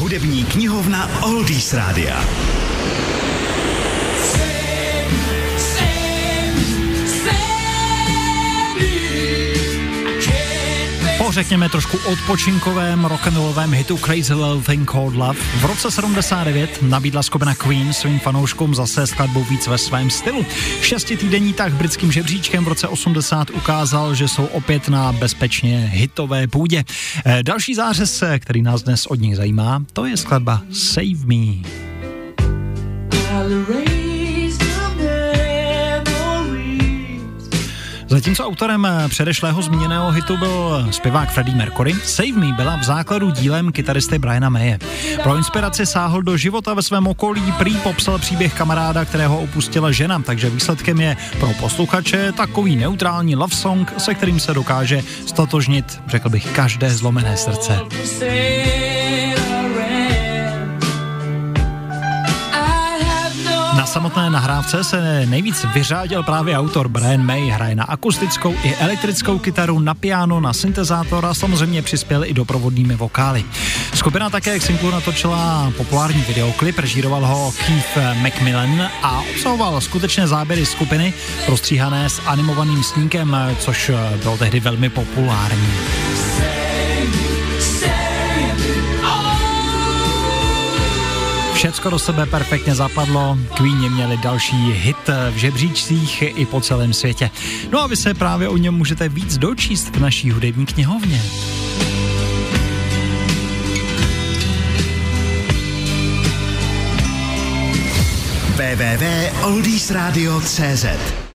Hudební knihovna Oldies Rádia. Po řekněme trošku odpočinkovém rock'n'rollovém hitu Crazy Little Thing Called Love v roce 79 nabídla skupina Queen svým fanouškům zase skladbu víc ve svém stylu. Šestitýdenní tak britským žebříčkem v roce 80 ukázal, že jsou opět na bezpečně hitové půdě. Eh, další zářez, který nás dnes od nich zajímá, to je skladba Save Me. Zatímco autorem předešlého zmíněného hitu byl zpěvák Freddie Mercury, Save Me byla v základu dílem kytaristy Briana Maye. Pro inspiraci sáhl do života ve svém okolí, prý popsal příběh kamaráda, kterého opustila žena, takže výsledkem je pro posluchače takový neutrální love song, se kterým se dokáže stotožnit, řekl bych, každé zlomené srdce. Samotné nahrávce se nejvíc vyřádil právě autor Brian May, hraje na akustickou i elektrickou kytaru, na piano, na syntezátor a samozřejmě přispěl i doprovodnými vokály. Skupina také k singlu natočila populární videoklip, režíroval ho Keith Macmillan a obsahoval skutečné záběry skupiny prostříhané s animovaným snímkem, což bylo tehdy velmi populární. Všecko do sebe perfektně zapadlo, Queeni měli další hit v žebříčcích i po celém světě. No a vy se právě o něm můžete víc dočíst v naší hudební knihovně. www.oldiesradio.cz